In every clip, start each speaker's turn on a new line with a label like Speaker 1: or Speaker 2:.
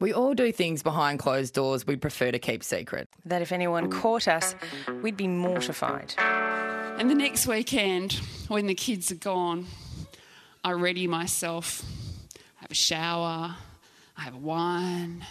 Speaker 1: We all do things behind closed doors we'd prefer to keep secret.
Speaker 2: That if anyone caught us, we'd be mortified.
Speaker 3: And the next weekend, when the kids are gone, I ready myself. I have a shower, I have a wine,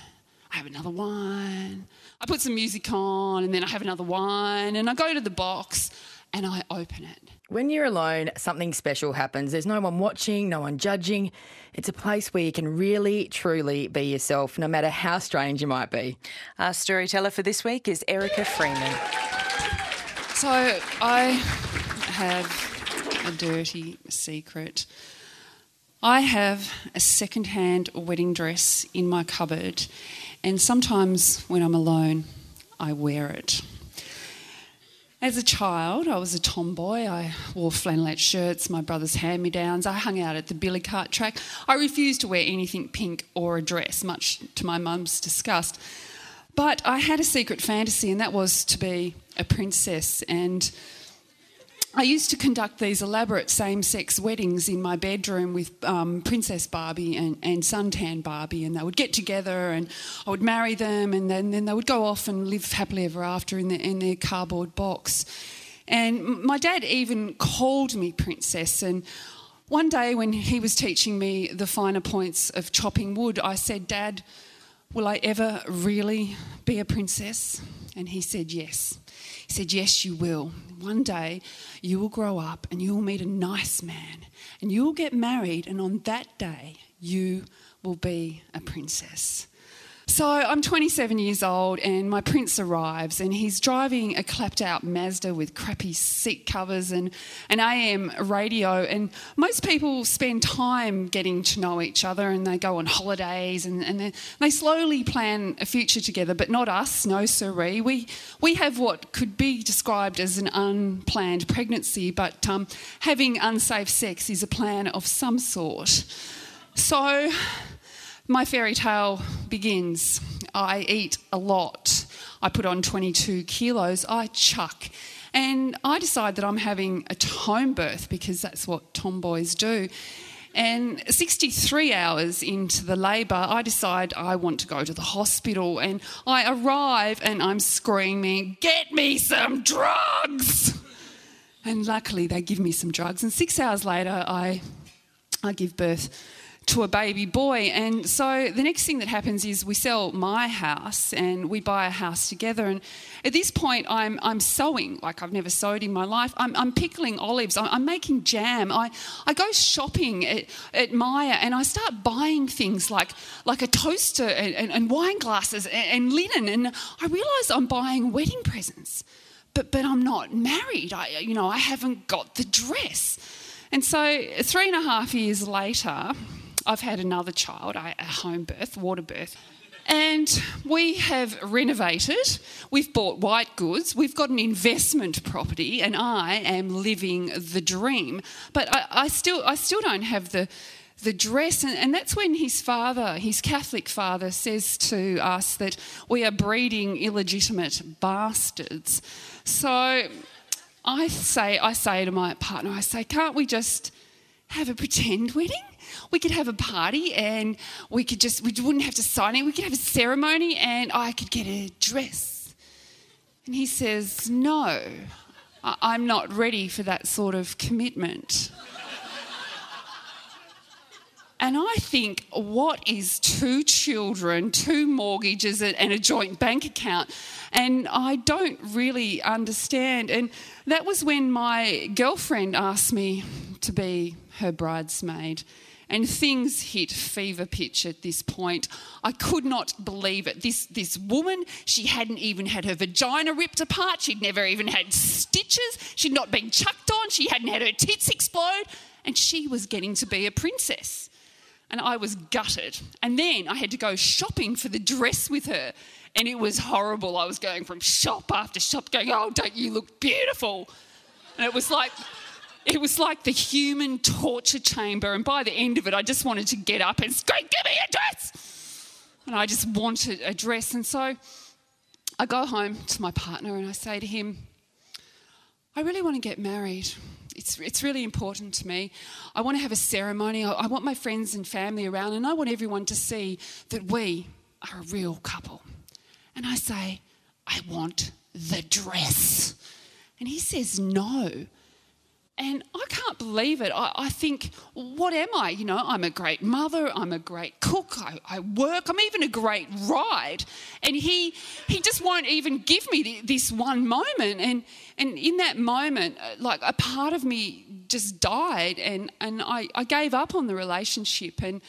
Speaker 3: I have another wine. I put some music on, and then I have another wine, and I go to the box and I open it.
Speaker 1: When you're alone, something special happens. There's no one watching, no one judging. It's a place where you can really, truly be yourself, no matter how strange you might be.
Speaker 2: Our storyteller for this week is Erica Freeman.
Speaker 3: So I have a dirty secret. I have a second-hand wedding dress in my cupboard, and sometimes when I'm alone, I wear it. As a child, I was a tomboy. I wore flannelette shirts, my brother's hand me downs. I hung out at the billy cart track. I refused to wear anything pink or a dress, much to my mum's disgust. But I had a secret fantasy, and that was to be a princess. And I used to conduct these elaborate same sex weddings in my bedroom with um, Princess Barbie and, and Suntan Barbie, and they would get together and I would marry them, and then, then they would go off and live happily ever after in, in their cardboard box. And my dad even called me princess, and one day when he was teaching me the finer points of chopping wood, I said, Dad, will I ever really be a princess? And he said, Yes. He said, Yes, you will. One day you will grow up and you will meet a nice man and you will get married, and on that day you will be a princess. So I'm 27 years old, and my prince arrives, and he's driving a clapped out Mazda with crappy seat covers and an AM radio. And most people spend time getting to know each other, and they go on holidays, and, and they slowly plan a future together. But not us, no siree. We we have what could be described as an unplanned pregnancy, but um, having unsafe sex is a plan of some sort. So my fairy tale begins. I eat a lot. I put on 22 kilos. I chuck. And I decide that I'm having a home birth because that's what tomboys do. And 63 hours into the labour, I decide I want to go to the hospital. And I arrive and I'm screaming, Get me some drugs! And luckily, they give me some drugs. And six hours later, I, I give birth to a baby boy. And so the next thing that happens is we sell my house and we buy a house together. And at this point, I'm, I'm sewing like I've never sewed in my life. I'm, I'm pickling olives. I'm, I'm, making jam. I, I go shopping at, at Myer and I start buying things like, like a toaster and, and, and wine glasses and, and linen. And I realise I'm buying wedding presents. But, but I'm not married. I, you know, I haven't got the dress. And so, three and a half years later, I've had another child, a home birth, water birth. And we have renovated, we've bought white goods, we've got an investment property, and I am living the dream. But I, I still, I still don't have the, the dress. And, and, that's when his father, his Catholic father, says to us that we are breeding illegitimate bastards. So I say, I say to my partner, I say, can't we just have a pretend wedding? We could have a party and we could just, we wouldn't have to sign it. We could have a ceremony and I could get a dress. And he says, No, I'm not ready for that sort of commitment. And I think, what is two children, two mortgages, and a joint bank account? And I don't really understand. And that was when my girlfriend asked me to be her bridesmaid and things hit fever pitch at this point. I could not believe it. This, this woman, she hadn't even had her vagina ripped apart, she'd never even had stitches, she'd not been chucked on, she hadn't had her tits explode, and she was getting to be a princess. And I was gutted. And then I had to go shopping for the dress with her. And it was horrible. I was going from shop after shop, going, Oh, don't you look beautiful? And it was like, it was like the human torture chamber. And by the end of it, I just wanted to get up and scream, Give me a dress! And I just wanted a dress. And so I go home to my partner and I say to him, I really want to get married. It's, it's really important to me. I want to have a ceremony. I, I want my friends and family around, and I want everyone to see that we are a real couple. And I say, I want the dress. And he says, no. And I can't believe it. I, I, think, what am I? You know, I'm a great mother, I'm a great cook, I, I, work, I'm even a great ride. And he he just won't even give me this one moment. And and in that moment, uh, like a part of me just died and, and I, I gave up on the relationship. And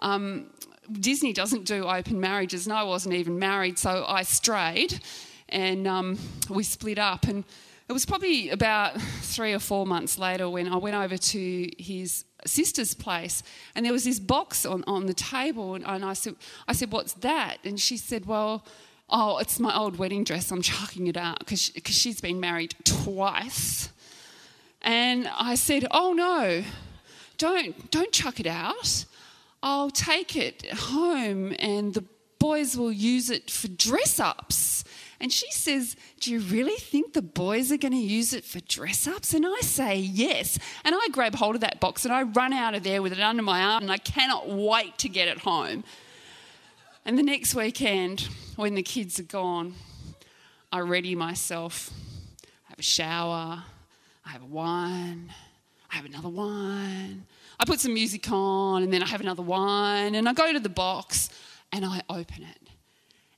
Speaker 3: um, Disney doesn't do open marriages, and I wasn't even married, so I strayed and um, we split up. And it was probably about three or four months later when I went over to his sister's place, and there was this box on, on the table, and, and I said, I said, "What's that?" And she said, "Well." Oh, it's my old wedding dress. I'm chucking it out because she, she's been married twice. And I said, "Oh no, don't don't chuck it out. I'll take it home, and the boys will use it for dress ups." And she says, Do you really think the boys are going to use it for dress ups? And I say, Yes. And I grab hold of that box and I run out of there with it under my arm and I cannot wait to get it home. And the next weekend, when the kids are gone, I ready myself. I have a shower, I have a wine, I have another wine. I put some music on and then I have another wine and I go to the box and I open it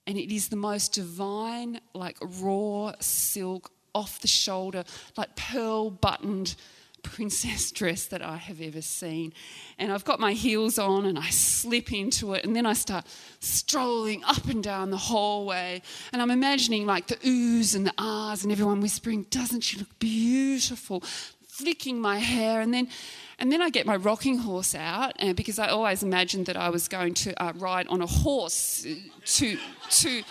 Speaker 3: and it is the most divine, like raw silk, off the shoulder, like pearl buttoned princess dress that I have ever seen. And I've got my heels on and I slip into it, and then I start strolling up and down the hallway. And I'm imagining like the oohs and the ahs and everyone whispering, Doesn't she look beautiful? Flicking my hair, and then and then I get my rocking horse out, and because I always imagined that I was going to uh, ride on a horse to to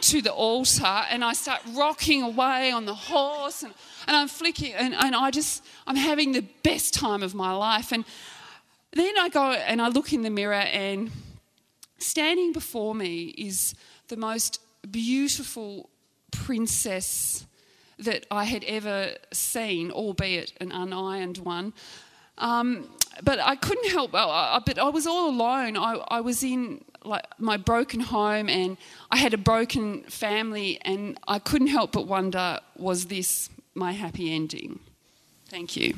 Speaker 3: to the altar, and I start rocking away on the horse, and, and I'm flicking, and, and I just I'm having the best time of my life, and then I go and I look in the mirror, and standing before me is the most beautiful princess that I had ever seen, albeit an unironed one. Um, but I couldn't help. Uh, but I was all alone. I, I was in like my broken home, and I had a broken family, and I couldn't help but wonder: was this my happy ending? Thank you.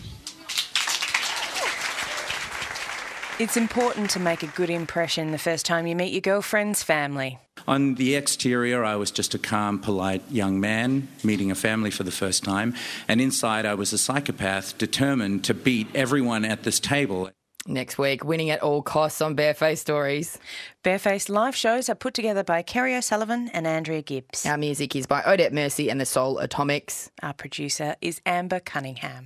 Speaker 2: It's important to make a good impression the first time you meet your girlfriend's family.
Speaker 4: On the exterior, I was just a calm, polite young man meeting a family for the first time, and inside, I was a psychopath determined to beat everyone at this table.
Speaker 1: Next week, winning at all costs on Barefaced Stories.
Speaker 2: Barefaced live shows are put together by Kerry O'Sullivan and Andrea Gibbs.
Speaker 1: Our music is by Odette Mercy and the Soul Atomics.
Speaker 2: Our producer is Amber Cunningham.